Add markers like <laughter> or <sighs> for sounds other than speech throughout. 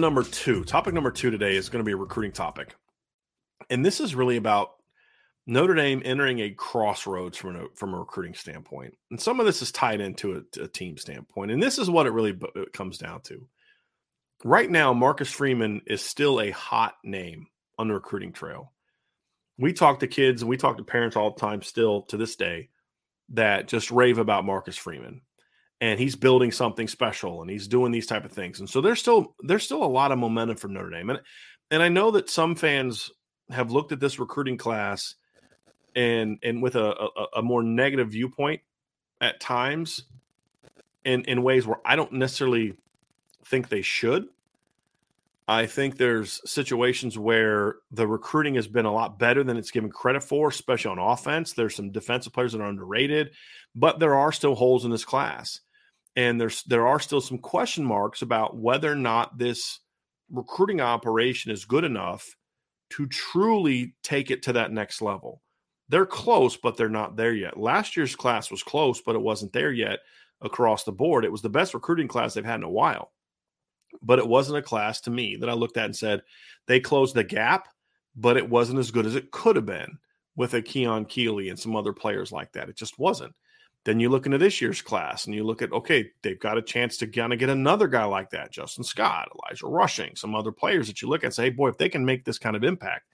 Number two. Topic number two today is going to be a recruiting topic. And this is really about Notre Dame entering a crossroads from a, from a recruiting standpoint. And some of this is tied into a, a team standpoint. And this is what it really b- it comes down to. Right now, Marcus Freeman is still a hot name on the recruiting trail. We talk to kids and we talk to parents all the time, still to this day, that just rave about Marcus Freeman and he's building something special and he's doing these type of things. And so there's still there's still a lot of momentum for Notre Dame. And and I know that some fans have looked at this recruiting class and and with a, a, a more negative viewpoint at times in in ways where I don't necessarily think they should. I think there's situations where the recruiting has been a lot better than it's given credit for, especially on offense. There's some defensive players that are underrated, but there are still holes in this class and there's there are still some question marks about whether or not this recruiting operation is good enough to truly take it to that next level. They're close, but they're not there yet. Last year's class was close, but it wasn't there yet across the board. It was the best recruiting class they've had in a while. But it wasn't a class to me that I looked at and said they closed the gap, but it wasn't as good as it could have been with a Keon Keeley and some other players like that. It just wasn't. Then you look into this year's class and you look at, okay, they've got a chance to kind of get another guy like that, Justin Scott, Elijah Rushing, some other players that you look at and say, hey, boy, if they can make this kind of impact.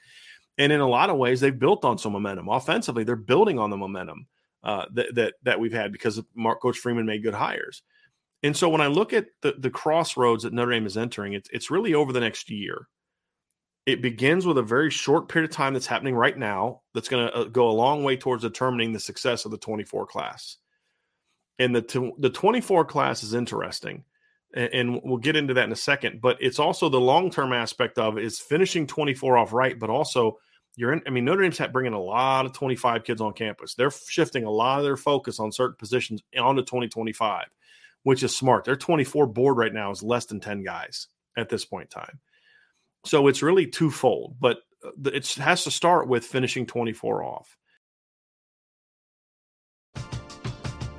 And in a lot of ways, they've built on some momentum. Offensively, they're building on the momentum uh, that, that that we've had because Mark Coach Freeman made good hires. And so when I look at the, the crossroads that Notre Dame is entering, it's, it's really over the next year. It begins with a very short period of time that's happening right now that's going to uh, go a long way towards determining the success of the 24 class and the t- the 24 class is interesting and, and we'll get into that in a second but it's also the long-term aspect of is finishing 24 off right but also you're in i mean notre dame's bringing a lot of 25 kids on campus. They're shifting a lot of their focus on certain positions onto 2025 which is smart. Their 24 board right now is less than 10 guys at this point in time. So it's really twofold but uh, it has to start with finishing 24 off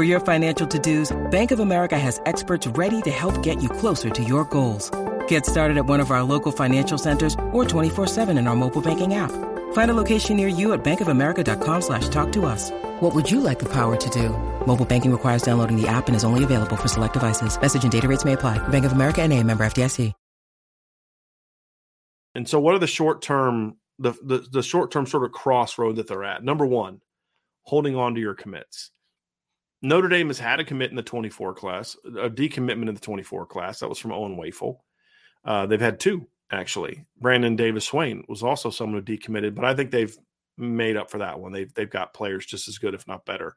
For your financial to-dos, Bank of America has experts ready to help get you closer to your goals. Get started at one of our local financial centers or 24-7 in our mobile banking app. Find a location near you at bankofamerica.com slash talk to us. What would you like the power to do? Mobile banking requires downloading the app and is only available for select devices. Message and data rates may apply. Bank of America and a member FDIC. And so what are the short-term the, the, the short-term sort of crossroad that they're at? Number one, holding on to your commits. Notre Dame has had a commit in the 24 class, a decommitment in the 24 class. That was from Owen Wafle. Uh, they've had two, actually. Brandon Davis Swain was also someone who decommitted, but I think they've made up for that one. They've, they've got players just as good, if not better,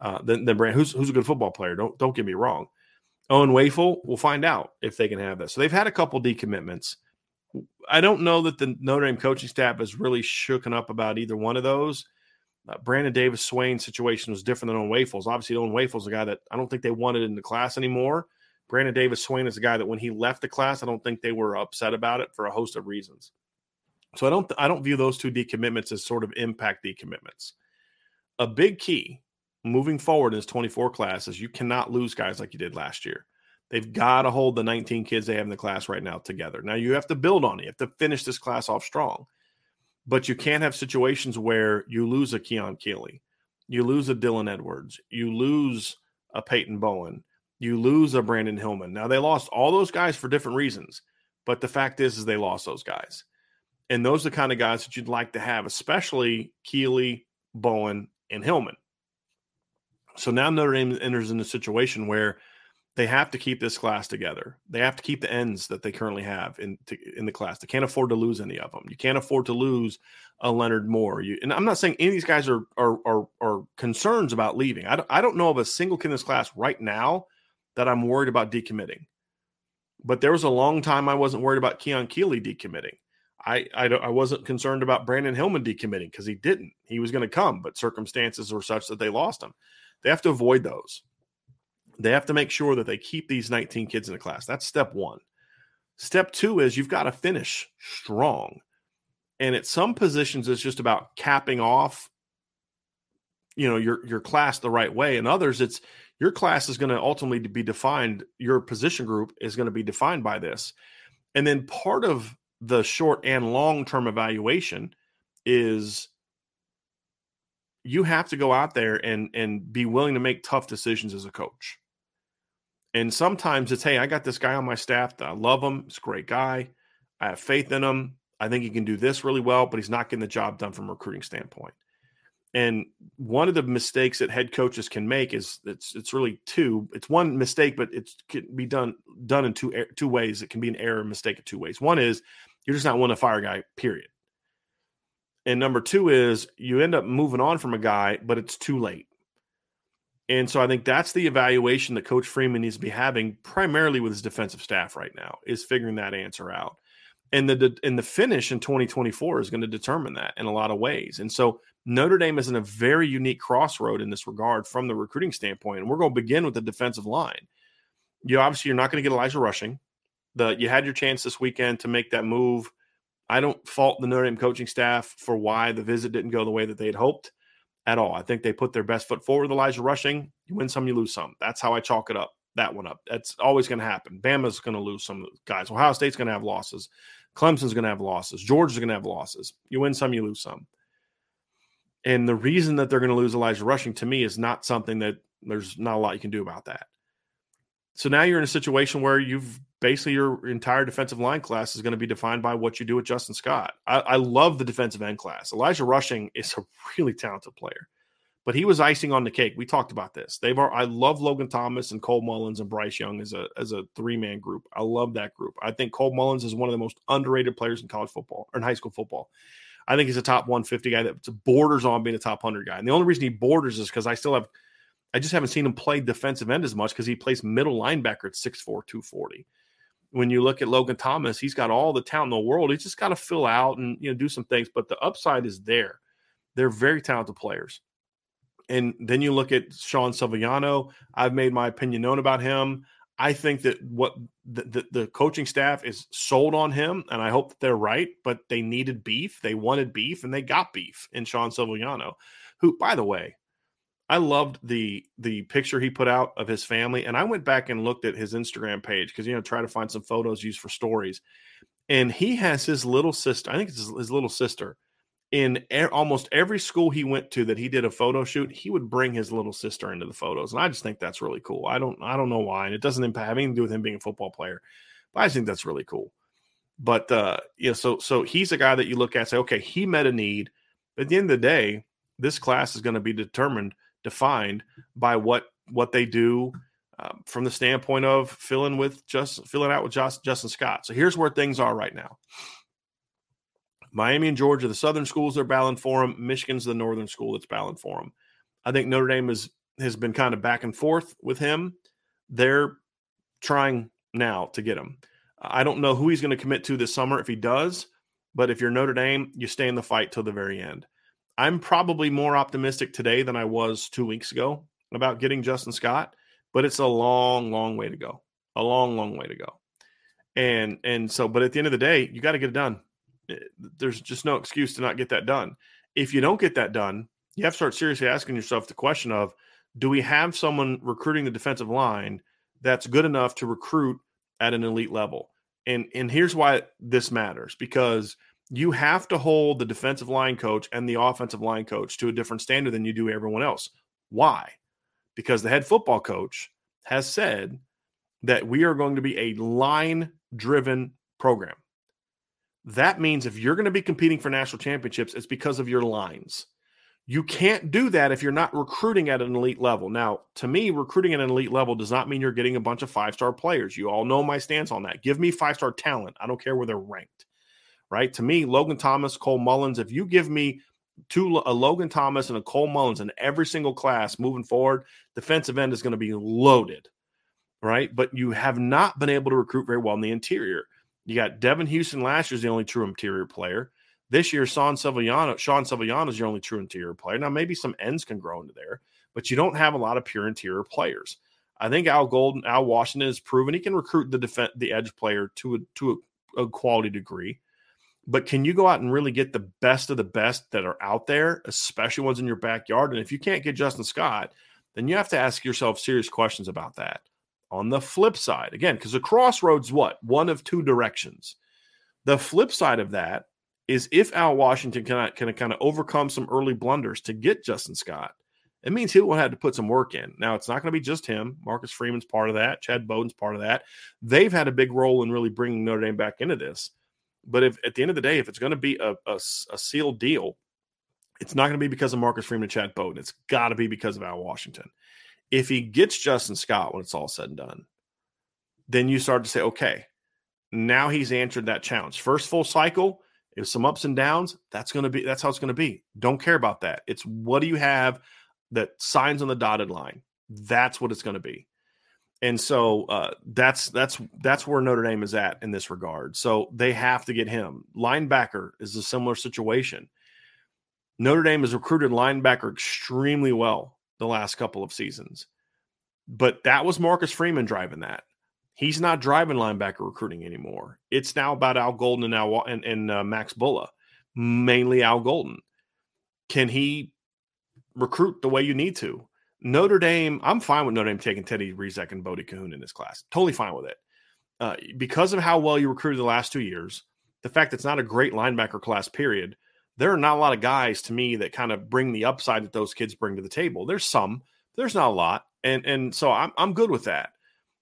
uh, than, than Brandon, who's, who's a good football player. Don't, don't get me wrong. Owen Wafle, we'll find out if they can have this. So they've had a couple decommitments. I don't know that the Notre Dame coaching staff has really shooken up about either one of those. Uh, Brandon Davis Swain situation was different than Owen Wafle's. Obviously, Owen Wafle's a guy that I don't think they wanted in the class anymore. Brandon Davis Swain is a guy that when he left the class, I don't think they were upset about it for a host of reasons. So I don't I don't view those two decommitments as sort of impact decommitments. A big key moving forward in this 24 class is you cannot lose guys like you did last year. They've got to hold the 19 kids they have in the class right now together. Now you have to build on it. You have to finish this class off strong but you can't have situations where you lose a Keon Keeley, you lose a Dylan Edwards, you lose a Peyton Bowen, you lose a Brandyn Hillman. Now they lost all those guys for different reasons, but the fact is, is they lost those guys, and those are the kind of guys that you'd like to have, especially Keeley, Bowen, and Hillman. So now Notre Dame enters in a situation where they have to keep this class together. They have to keep the ends that they currently have in to, in the class. They can't afford to lose any of them. You can't afford to lose a Leonard Moore. You, and I'm not saying any of these guys are are are, are concerns about leaving. I don't, I don't know of a single kid in this class right now that I'm worried about decommitting. But there was a long time I wasn't worried about Keon Keeley decommitting. I I, I wasn't concerned about Brandyn Hillman decommitting because he didn't. He was going to come, but circumstances were such that they lost him. They have to avoid those. They have to make sure that they keep these 19 kids in the class. That's step one. Step two is you've got to finish strong. And at some positions, it's just about capping off, you know, your your class the right way. And others, it's your class is going to ultimately be defined. Your position group is going to be defined by this. And then part of the short and long term evaluation is you have to go out there and and be willing to make tough decisions as a coach. And sometimes it's, hey, I got this guy on my staff that I love him. He's a great guy. I have faith in him. I think he can do this really well, but he's not getting the job done from a recruiting standpoint. And one of the mistakes that head coaches can make is it's it's really two. It's one mistake, but it can be done done in two two ways. It can be an error mistake in two ways. One is you're just not one to fire a guy. Period. And number two is you end up moving on from a guy, but it's too late. And so I think that's the evaluation that Coach Freeman needs to be having primarily with his defensive staff right now is figuring that answer out. And the and the finish in 2024 is going to determine that in a lot of ways. And so Notre Dame is in a very unique crossroad in this regard from the recruiting standpoint. And we're going to begin with the defensive line. You obviously you're not going to get Elijah Rushing. The you had your chance this weekend to make that move. I don't fault the Notre Dame coaching staff for why the visit didn't go the way that they had hoped at all. I think they put their best foot forward. Elijah Rushing, you win some, you lose some. That's how I chalk it up. That one up. That's always going to happen. Bama's going to lose some guys. Ohio State's going to have losses. Clemson's going to have losses. Georgia's going to have losses. You win some, you lose some. And the reason that they're going to lose Elijah Rushing to me is not something that there's not a lot you can do about that. So now you're in a situation where you've basically your entire defensive line class is going to be defined by what you do with Justin Scott. I, I, love the defensive end class. Elijah Rushing is a <laughs> really talented player, but he was icing on the cake. We talked about this. They've I love Logan Thomas and Cole Mullins and Bryce Young as a as a three man group. I love that group. I think Cole Mullins is one of the most underrated players in college football or in high school football. I think he's a top 150 guy that borders on being a top 100 guy. And the only reason he borders is because I still have, I just haven't seen him play defensive end as much because he plays middle linebacker at 6'4, 240 when you look at Logan Thomas, he's got all the talent in the world. He's just got to fill out and you know do some things, but the upside is there. They're very talented players. And then you look at Sean Sevillano. I've made my opinion known about him. I think that what the, the, the, coaching staff is sold on him, and I hope that they're right, but they needed beef. They wanted beef, and they got beef in Sean Sevillano, who, by the way, I loved the the picture he put out of his family, and I went back and looked at his Instagram page because you know try to find some photos used for stories, and he has his little sister. I think it's his, his little sister in er, almost every school he went to that he did a photo shoot, he would bring his little sister into the photos, and I just think that's really cool. I don't I don't know why, and it doesn't impact, have anything to do with him being a football player, but I think that's really cool. But uh, yeah, so so he's a guy that you look at say, okay, he met a need. But at the end of the day, this class is going to be determined, defined by what what they do um, from the standpoint of filling with just filling out with just, Justin Scott. So here's where things are right now. Miami and Georgia, the Southern schools are battling for him. Michigan's the Northern school that's battling for him. I think Notre Dame is, has been kind of back and forth with him. They're trying now to get him. I don't know who he's going to commit to this summer if he does, but if you're Notre Dame, you stay in the fight till the very end. I'm probably more optimistic today than I was two weeks ago about getting Justin Scott, but it's a long, long way to go. A long, long way to go. And and so, but at the end of the day, you got to get it done. Eh, there's just no excuse to not get that done. If you don't get that done, you have to start seriously asking yourself the question of do we have someone recruiting the defensive line that's good enough to recruit at an elite level? And and here's why this matters because you have to hold the defensive line coach and the offensive line coach to a different standard than you do everyone else. Why? Because the head football coach has said that we are going to be a line driven program. That means if you're going to be competing for national championships, it's because of your lines. You can't do that if you're not recruiting at an elite level. Now, to me, recruiting at an elite level does not mean you're getting a bunch of five star players. You all know my stance on that. Give me five star talent. I don't care where they're ranked, right? To me, Logan Thomas, Cole Mullins, if you give me two, a Logan Thomas and a Cole Mullins in every single class moving forward, defensive end is going to be loaded, right? But you have not been able to recruit very well in the interior. You got Devin Houston last year's the only true interior player. This year, Sean Sevillano, Sean Sevillano is your only true interior player. Now, maybe some ends can grow into there, but you don't have a lot of pure interior players. I think Al Golden, Al Washington has proven he can recruit the defense, the edge player to a, to a, a quality degree. But can you go out and really get the best of the best that are out there, especially ones in your backyard? And if you can't get Justin Scott, then you have to ask yourself serious questions about that. On the flip side, again, because the crossroads, what? One of two directions. The flip side of that is if Al Washington can, kind of overcome some early blunders to get Justin Scott, it means he will have to put some work in. Now, it's not going to be just him. Marcus Freeman's part of that. Chad Bowden's part of that. They've had a big role in really bringing Notre Dame back into this. But if at the end of the day, if it's going to be a, a, a sealed deal, it's not going to be because of Marcus Freeman and Chad Bowden. It's got to be because of Al Washington. If he gets Justin Scott when it's all said and done, then you start to say, okay, now he's answered that challenge. First full cycle, if some ups and downs, that's going to be that's how it's going to be. Don't care about that. It's what do you have that signs on the dotted line? That's what it's going to be. And so uh, that's that's that's where Notre Dame is at in this regard. So they have to get him. Linebacker is a similar situation. Notre Dame has recruited linebacker extremely well the last couple of seasons. But that was Marcus Freeman driving that. He's not driving linebacker recruiting anymore. It's now about Al Golden and now and, and uh, Max Bulla, mainly Al Golden. Can he recruit the way you need to? Notre Dame, I'm fine with Notre Dame taking Teddy Rezac and Bodie Kahoun in this class. Totally fine with it. Uh, because of how well you recruited the last two years, the fact that it's not a great linebacker class, period, there are not a lot of guys to me that kind of bring the upside that those kids bring to the table. There's some, there's not a lot, and and so I'm I'm good with that.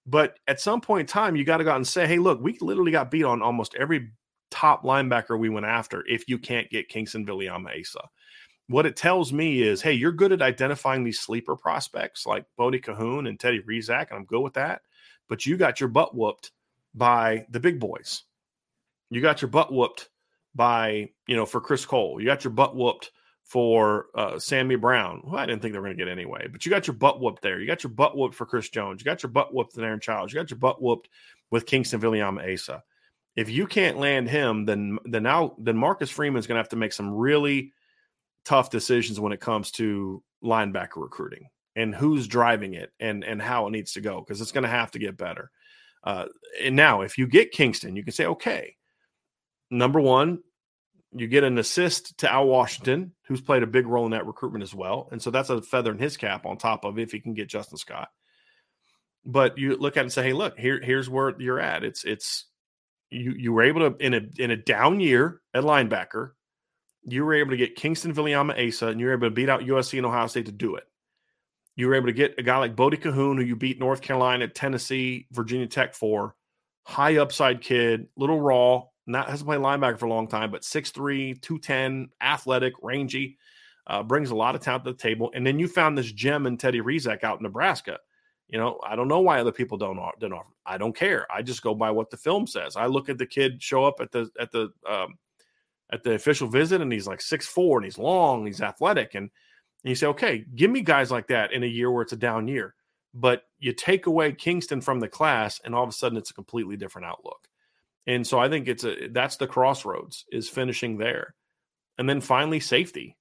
But at some point in time, you got to go out and say, hey, look, we literally got beat on almost every top linebacker we went after. If you can't get Kingston Viliamu-Asa, what it tells me is, hey, you're good at identifying these sleeper prospects like Bodie Kahoun and Teddy Rezac, and I'm good with that. But you got your butt whooped by the big boys. You got your butt whooped by you know for Chris Cole. You got your butt whooped for uh, Sammy Brown, I didn't think they were going to get anyway. But you got your butt whooped there. You got your butt whooped for Chris Jones. You got your butt whooped with Aaron Childs. You got your butt whooped with Kingston Viliamu-Asa. If you can't land him, then then now then Marcus Freeman's going to have to make some really tough decisions when it comes to linebacker recruiting and who's driving it and and how it needs to go because it's going to have to get better. Uh, and now, if you get Kingston, you can say, okay, number one, you get an assist to Al Washington, who's played a big role in that recruitment as well, and so that's a feather in his cap on top of if he can get Justin Scott. But you look at it and say, hey, look, here here's where you're at. It's it's you you were able to in a in a down year at linebacker, you were able to get Kingston Viliamu-Asa, and you were able to beat out USC and Ohio State to do it. You were able to get a guy like Bodie Kahoun, who you beat North Carolina, Tennessee, Virginia Tech for. High upside kid, little raw, not hasn't played linebacker for a long time, but 6'3, 210, athletic, rangy, uh, brings a lot of talent to the table. And then you found this gem in Teddy Rezac out in Nebraska. You know, I don't know why other people don't don't offer. I don't care. I just go by what the film says. I look at the kid show up at the at the um, at the official visit, and he's like six four, and he's long, and he's athletic, and and you say, okay, give me guys like that in a year where it's a down year. But you take away Kingston from the class, and all of a sudden it's a completely different outlook. And so I think it's a that's the crossroads is finishing there. And then finally safety.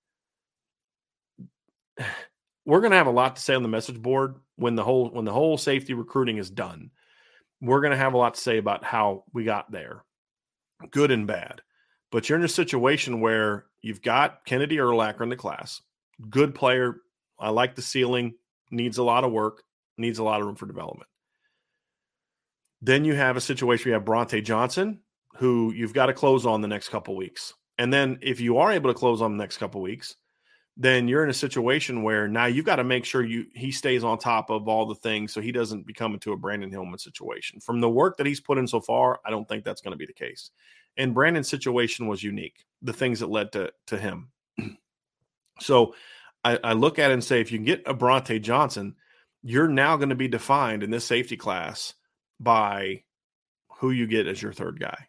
<sighs> We're going to have a lot to say on the message board when the whole when the whole safety recruiting is done. We're going to have a lot to say about how we got there. Good and bad. But you're in a situation where you've got Kennedy Urlacher in the class good player. I like the ceiling, needs a lot of work, needs a lot of room for development. Then you have a situation where you have Brauntae Johnson, who you've got to close on the next couple weeks. And then if you are able to close on the next couple weeks, then you're in a situation where now you've got to make sure you he stays on top of all the things so he doesn't become into a Brandyn Hillman situation. From the work that he's put in so far, I don't think that's going to be the case. And Brandyn's situation was unique, the things that led to to him. So I, I look at it and say, if you can get a Brauntae Johnson, you're now going to be defined in this safety class by who you get as your third guy.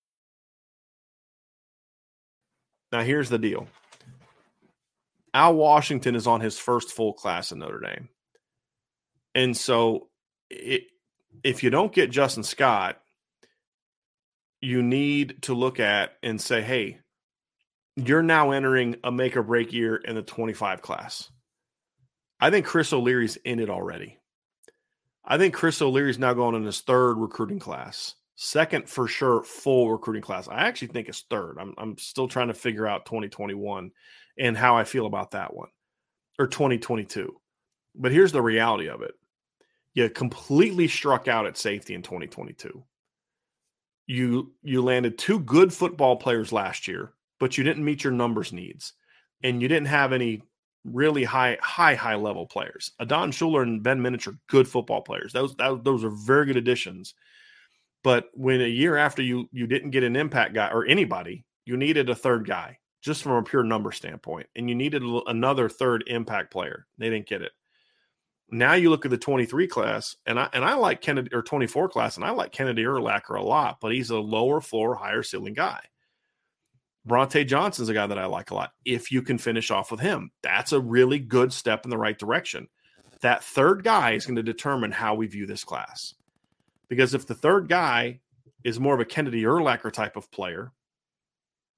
Now, here's the deal Al Washington is on his first full class in Notre Dame. And so, it, if you don't get Justin Scott, you need to look at and say, hey, you're now entering a make or break year in the 25 class. I think Chris O'Leary's in it already. I think Chris O'Leary's now going in his third recruiting class. Second for sure, full recruiting class. I actually think it's third. I'm I'm still trying to figure out 2021 and how I feel about that one or 2022. But here's the reality of it. You completely struck out at safety in 2022. You you landed two good football players last year, but you didn't meet your numbers needs. And you didn't have any really high, high, high level players. Adon Shuler and Ben Minich are good football players. Those, that, those are very good additions but when a year after you you didn't get an impact guy or anybody, you needed a third guy just from a pure number standpoint, and you needed another third impact player. They didn't get it. Now you look at the 23 class, and I and I like Kennedy or 24 class, and I like Kennedy Urlacher a lot, but he's a lower floor, higher ceiling guy. Brauntae Johnson's a guy that I like a lot. If you can finish off with him, that's a really good step in the right direction. That third guy is going to determine how we view this class. Because if the third guy is more of a Kennedy Urlacher type of player,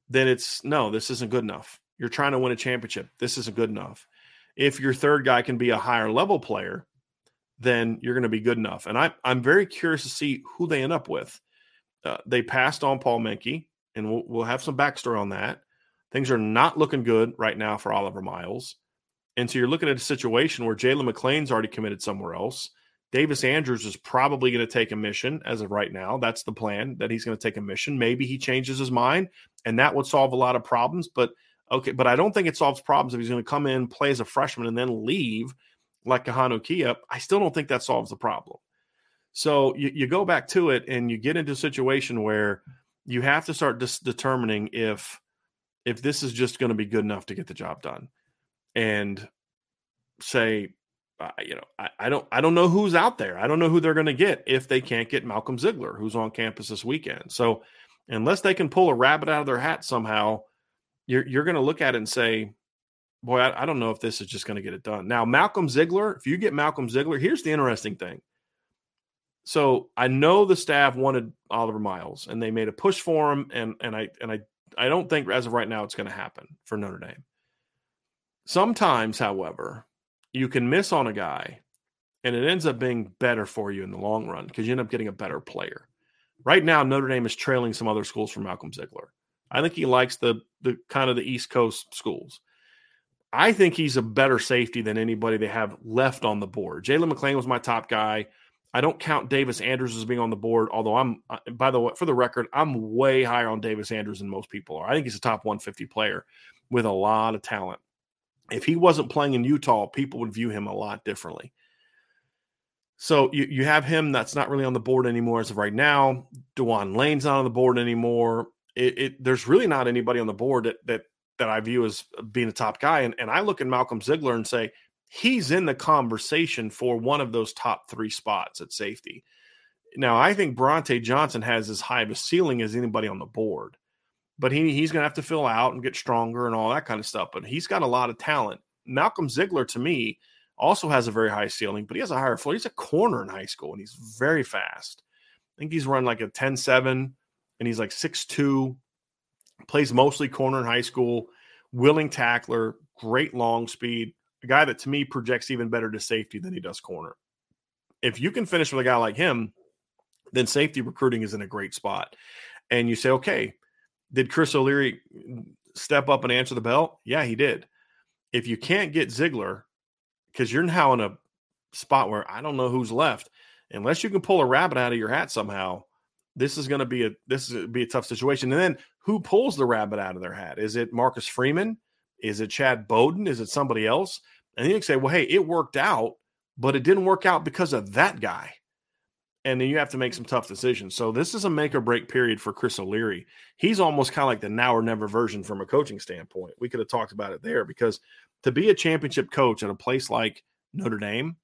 then it's no, this isn't good enough. You're trying to win a championship. This isn't good enough. If your third guy can be a higher level player, then you're going to be good enough. And I, I'm very curious to see who they end up with. Uh, they passed on Paul Menke, and we'll, we'll have some backstory on that. Things are not looking good right now for Oliver Miles. And so you're looking at a situation where Jalen McLean's already committed somewhere else. Davis Andrews is probably going to take a mission as of right now. That's the plan that he's going to take a mission. Maybe he changes his mind, and that would solve a lot of problems. But okay, but I don't think it solves problems if he's going to come in, play as a freshman, and then leave like Kahanu Kia. I still don't think that solves the problem. So you, you go back to it, and you get into a situation where you have to start dis- determining if if this is just going to be good enough to get the job done and say uh, you know I, I, don't i don't know who's out there. I don't know who they're going to get if they can't get malcolm ziegler who's on campus this weekend. So unless they can pull a rabbit out of their hat somehow you're, you're going to look at it and say boy I, I don't know if this is just going to get it done. Now malcolm ziegler if you get malcolm ziegler here's the interesting thing. So I know the staff wanted Oliver Miles and they made a push for him and and I and I I don't think as of right now it's going to happen for Notre Dame. Sometimes, however, you can miss on a guy and it ends up being better for you in the long run because you end up getting a better player. Right now, Notre Dame is trailing some other schools for Malcolm Ziegler. I think he likes the the kind of the East Coast schools. I think he's a better safety than anybody they have left on the board. Jalen McLean was my top guy. I don't count Davis Andrews as being on the board, although I'm, uh, by the way, for the record, I'm way higher on Davis Andrews than most people are. I think he's a top 150 player with a lot of talent. If he wasn't playing in Utah, people would view him a lot differently. So you, you have him that's not really on the board anymore as of right now. Dewan Lane's not on the board anymore. It, it, there's really not anybody on the board that that that I view as being a top guy. And, and I look at Malcolm Ziegler and say, he's in the conversation for one of those top three spots at safety. Now, I think Brauntae Johnson has as high of a ceiling as anybody on the board, but he, he's going to have to fill out and get stronger and all that kind of stuff. But he's got a lot of talent. Malcolm Ziegler, to me, also has a very high ceiling, but he has a higher floor. He's a corner in high school and he's very fast. I think he's run like a 10 7 and he's like 6'2, plays mostly corner in high school, willing tackler, great long speed a guy that to me projects even better to safety than he does corner. If you can finish with a guy like him, then safety recruiting is in a great spot. And you say, okay, did Chris O'Leary step up and answer the bell? Yeah, he did. If you can't get Ziegler, because you're now in a spot where I don't know who's left, unless you can pull a rabbit out of your hat somehow, this is going to be a this is be a tough situation. And then who pulls the rabbit out of their hat? Is it Marcus Freeman? Is it Chad Bowden? Is it somebody else? And you can say, well, hey, it worked out, but it didn't work out because of that guy. And then you have to make some tough decisions. So this is a make or break period for Chris O'Leary. He's almost kind of like the now or never version from a coaching standpoint. We could have talked about it there because to be a championship coach at a place like Notre Dame,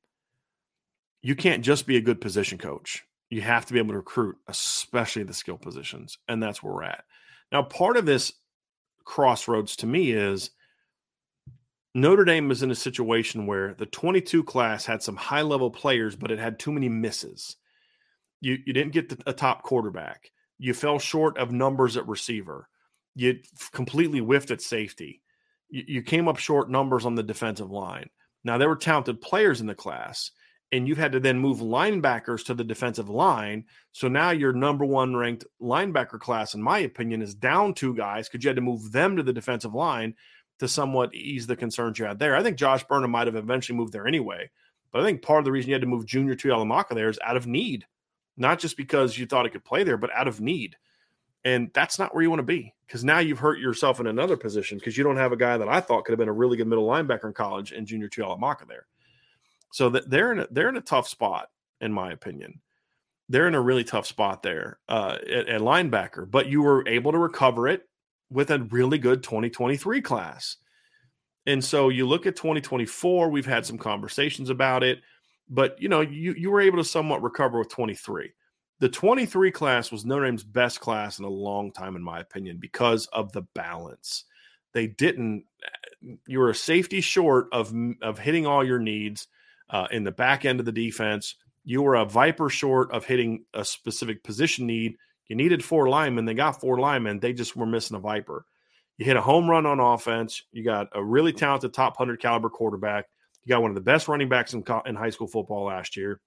you can't just be a good position coach. You have to be able to recruit, especially the skill positions. And that's where we're at. Now, part of this crossroads to me is Notre Dame is in a situation where the 22 class had some high level players, but it had too many misses. You, you didn't get a top quarterback. You fell short of numbers at receiver. You completely whiffed at safety. You, you came up short numbers on the defensive line. Now, there were talented players in the class, and you had to then move linebackers to the defensive line. So now your number one ranked linebacker class, in my opinion, is down two guys because you had to move them to the defensive line to somewhat ease the concerns you had there. I think Josh Burnham might have eventually moved there anyway. But I think part of the reason you had to move Junior Tuihalamaka there is out of need, not just because you thought it could play there, but out of need. And that's not where you want to be because now you've hurt yourself in another position because you don't have a guy that I thought could have been a really good middle linebacker in college and Junior Tuihalamaka there. So that they're in a, they're in a tough spot, in my opinion. They're in a really tough spot there uh, at, at linebacker, but you were able to recover it with a really good 2023 class. And so you look at 2024, we've had some conversations about it, but you know, you you were able to somewhat recover with 23. The 23 class was Notre Dame's best class in a long time, in my opinion, because of the balance. They didn't. You were a safety short of of hitting all your needs uh, in the back end of the defense. You were a viper short of hitting a specific position need you needed four linemen. They got four linemen. They just were missing a Viper. You hit a home run on offense. You got a really talented top 100 caliber quarterback. You got one of the best running backs in, in high school football last year.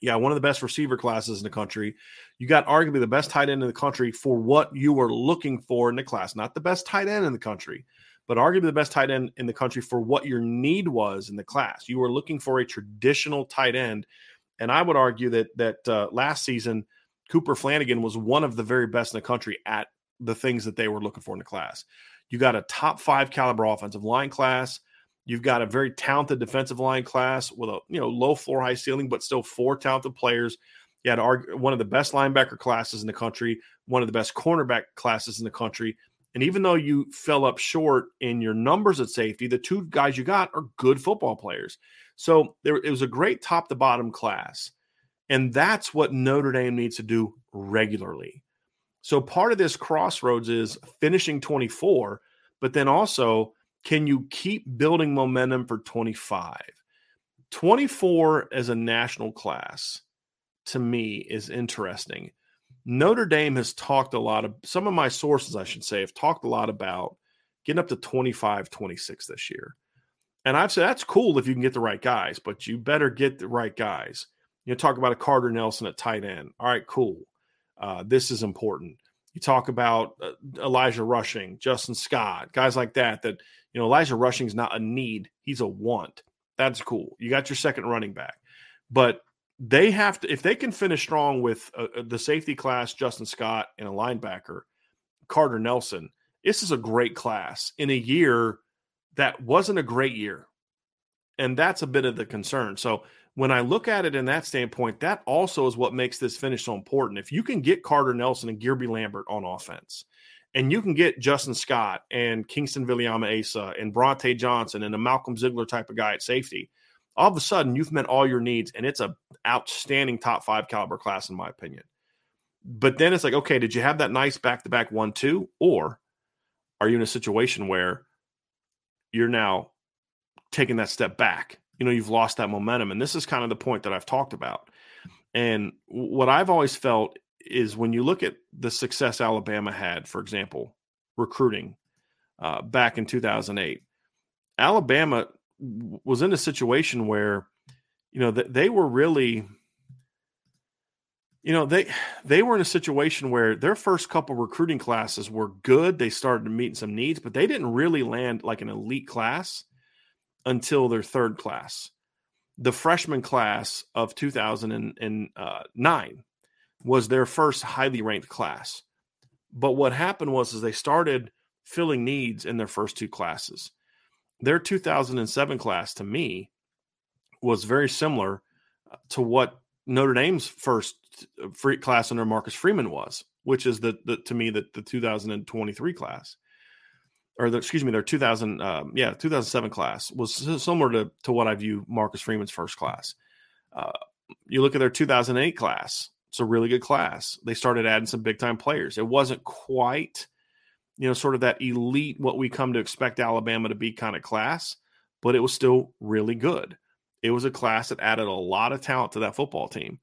You got one of the best receiver classes in the country. You got arguably the best tight end in the country for what you were looking for in the class. Not the best tight end in the country, but arguably the best tight end in the country for what your need was in the class. You were looking for a traditional tight end. And I would argue that that uh, last season – Cooper Flanagan was one of the very best in the country at the things that they were looking for in the class. You got a top five caliber offensive line class. You've got a very talented defensive line class with a you know low floor, high ceiling, but still four talented players. You had one of the best linebacker classes in the country, one of the best cornerback classes in the country, And even though you fell up short in your numbers at safety, the two guys you got are good football players. So there, it was a great top to bottom class. And that's what Notre Dame needs to do regularly. So part of this crossroads is finishing 24, but then also, can you keep building momentum for 25? 24 as a national class to me is interesting. Notre Dame has talked a lot of some of my sources, I should say, have talked a lot about getting up to 25, 26 this year. And I've said that's cool if you can get the right guys, but you better get the right guys. You know, talk about a Carter Nelson at tight end. All right, cool. Uh, this is important. You talk about uh, Elijah Rushing, Justin Scott, guys like that. That you know, Elijah Rushing is not a need; he's a want. That's cool. You got your second running back, but they have to if they can finish strong with uh, uh, the safety class, Justin Scott, and a linebacker, Carter Nelson. This is a great class in a year that wasn't a great year, and that's a bit of the concern. So when I look at it in that standpoint, that also is what makes this finish so important. If you can get Carter Nelson and Guerby Lambert on offense, and you can get Justin Scott and Kingston Viliamu-Asa and Brauntae Johnson and a Malcolm Ziegler type of guy at safety, all of a sudden you've met all your needs, and it's a outstanding top five caliber class in my opinion. But then it's like, okay, did you have that nice back to back one two, or are you in a situation where you're now taking that step back you know you've lost that momentum and this is kind of the point that i've talked about and what i've always felt is when you look at the success alabama had for example recruiting uh, back in 2008 alabama was in a situation where you know they were really you know they they were in a situation where their first couple recruiting classes were good. They started to meet some needs but they didn't really land like an elite class until their third class the freshman class of 2009 was their first highly ranked class. But what happened was is they started filling needs in their first two classes. Their 2007 class to me was very similar uh, to what Notre Dame's first uh, free class under Marcus Freeman was, which is the, the to me the, the 2023 class or the, excuse me, their 2000, um, yeah, 2007 class was similar to, to what I view Marcus Freeman's first class. Uh, you look at their 2008 class, it's a really good class. They started adding some big time players. It wasn't quite, you know, sort of that elite, what we come to expect Alabama to be kind of class, but it was still really good. It was a class that added a lot of talent to that football team.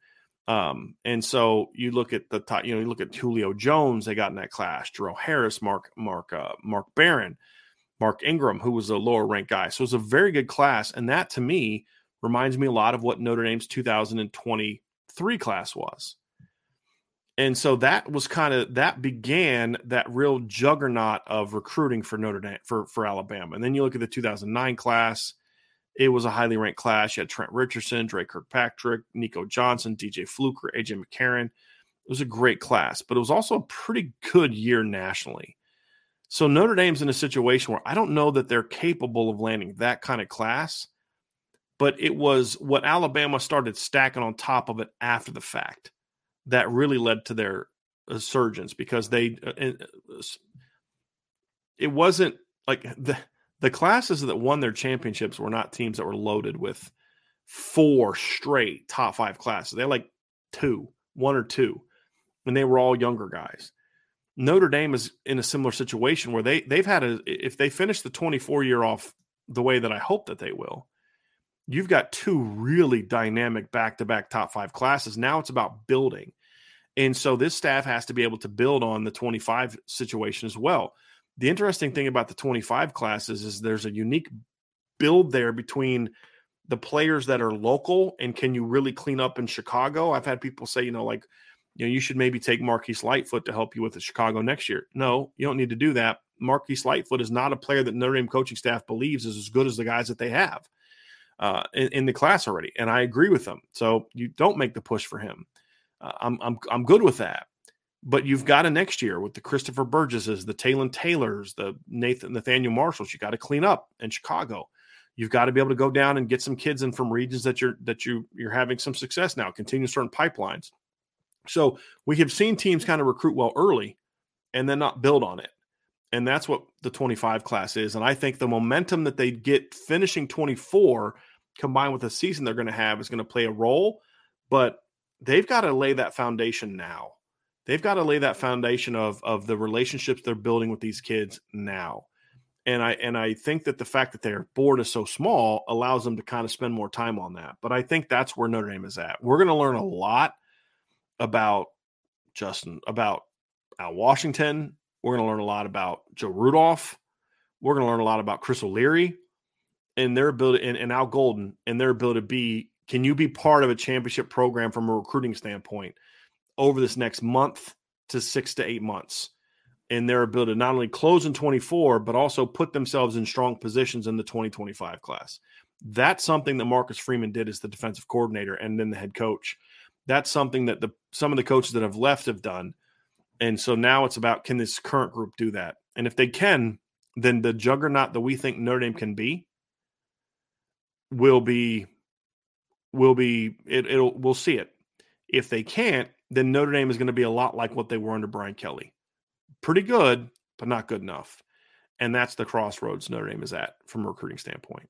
Um, and so you look at the top, you know, you look at Julio Jones, they got in that class, Darrell Harris, Mark, Mark, uh, Mark Barron, Mark Ingram, who was a lower ranked guy. So it was a very good class. And that to me reminds me a lot of what Notre Dame's 2023 class was. And so that was kind of that began that real juggernaut of recruiting for Notre Dame for for Alabama. And then you look at the 2009 class, it was a highly ranked class. You had Trent Richardson, Dre Kirkpatrick, Nico Johnson, DJ Fluker, AJ McCarron. It was a great class, but it was also a pretty good year nationally. So Notre Dame's in a situation where I don't know that they're capable of landing that kind of class, but it was what Alabama started stacking on top of it after the fact that really led to their surgeons because they uh, uh it wasn't like the the classes that won their championships were not teams that were loaded with four straight top five classes. They had like two, one or two, and they were all younger guys. Notre Dame is in a similar situation where they they've had a if they finish the 24 year off the way that I hope that they will, you've got two really dynamic back to back top five classes. Now it's about building. And so this staff has to be able to build on the 25 situation as well. The interesting thing about the 25 classes is there's a unique build there between the players that are local and can you really clean up in Chicago? I've had people say, you know, like, you know, you should maybe take Marquise Lightfoot to help you with the Chicago next year. No, you don't need to do that. Marquise Lightfoot is not a player that Notre Dame coaching staff believes is as good as the guys that they have uh, in, in, the class already, and I agree with them. So you don't make the push for him. Uh, I'm I'm I'm good with that. But you've got a next year with the Christopher Burgesses, the Talon Taylors, the Nathan Nathaniel Marshalls. You got to clean up in Chicago. You've got to be able to go down and get some kids in from regions that you're that you you're having some success now. Continue certain pipelines. So we have seen teams kind of recruit well early, and then not build on it. And that's what the 25 class is. And I think the momentum that they get finishing 24 combined with the season they're going to have is going to play a role. But they've got to lay that foundation now. They've got to lay that foundation of of the relationships they're building with these kids now. And I and I think that the fact that their board is so small allows them to kind of spend more time on that. But I think that's where Notre Dame is at. We're going to learn a lot about Justin, about Al Washington. We're going to learn a lot about Joe Rudolph. We're going to learn a lot about Chris O'Leary and their ability and, and Al Golden and their ability to be can you be part of a championship program from a recruiting standpoint over this next month to six to eight months? And their ability to not only close in 24, but also put themselves in strong positions in the 2025 class. That's something that Marcus Freeman did as the defensive coordinator and then the head coach. That's something that the some of the coaches that have left have done. And so now it's about can this current group do that? And if they can, then the juggernaut that we think Notre Dame can be will be will be it, it'll we'll see it. If they can't, then Notre Dame is going to be a lot like what they were under Brian Kelly. Pretty good, but not good enough. And that's the crossroads Notre Dame is at from a recruiting standpoint.